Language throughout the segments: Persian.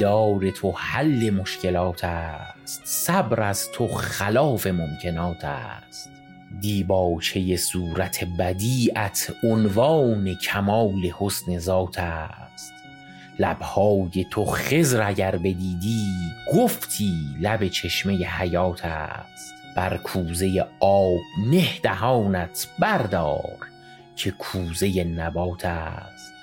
دیدار تو حل مشکلات است. صبر از تو خلاف ممکنات است. دیباچه صورت بدیعت عنوان کمال حسن ذات است. لبهای تو خضر اگر بدیدی گفتی لب چشمه حیات است. بر کوزه آب نه دهانت بردار که کوزه نبات است.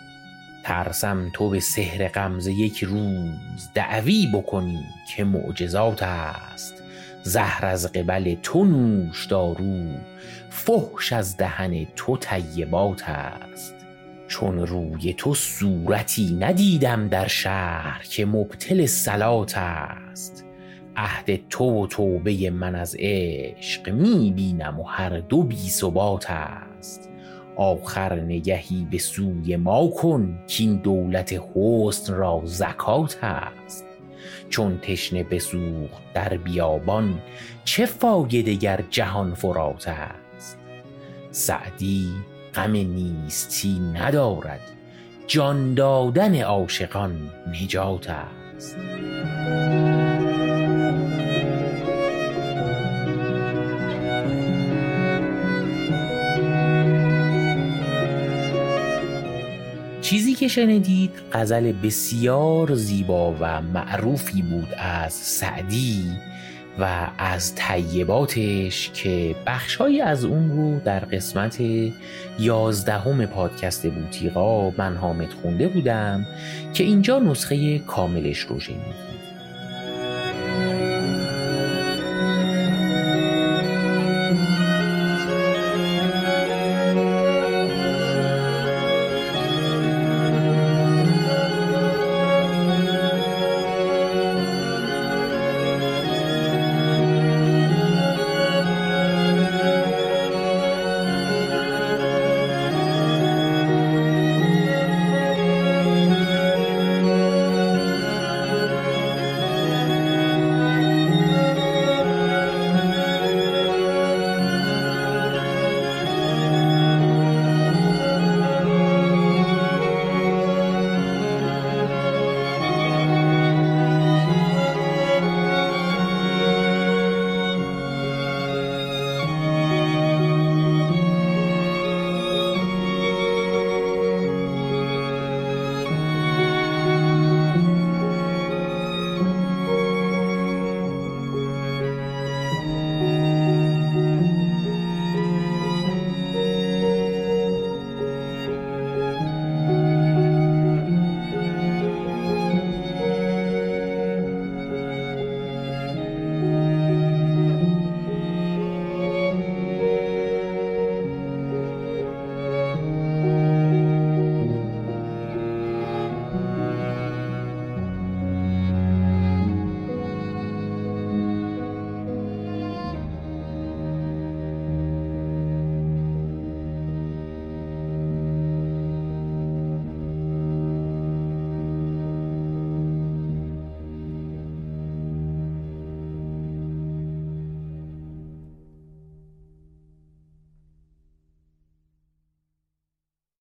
ترسم تو به سحر غمزه یک روز دعوی بکنی که معجزات است. زهر از قبل تو نوش دارو فحش از دهن تو طیبات است. چون روی تو صورتی ندیدم در شهر که مبطل صلات است. عهد تو و توبه من از عشق می بینم و هر دو بی ثبات است. آخر نگهی به سوی ما کن کاین دولت حسن را زکات است. چون تشنه بسوخت در بیابان چه فایده گر جهان فرات است؟ سعدی غم نیستی ندارد جان دادن عاشقان نجات است. که شنیدید غزل بسیار زیبا و معروفی بود از سعدی و از طیباتش که بخشهایی از اون رو در قسمت یازدهم پادکست بوتیقا من حامد خونده بودم که اینجا نسخه کاملش رو شنیدید.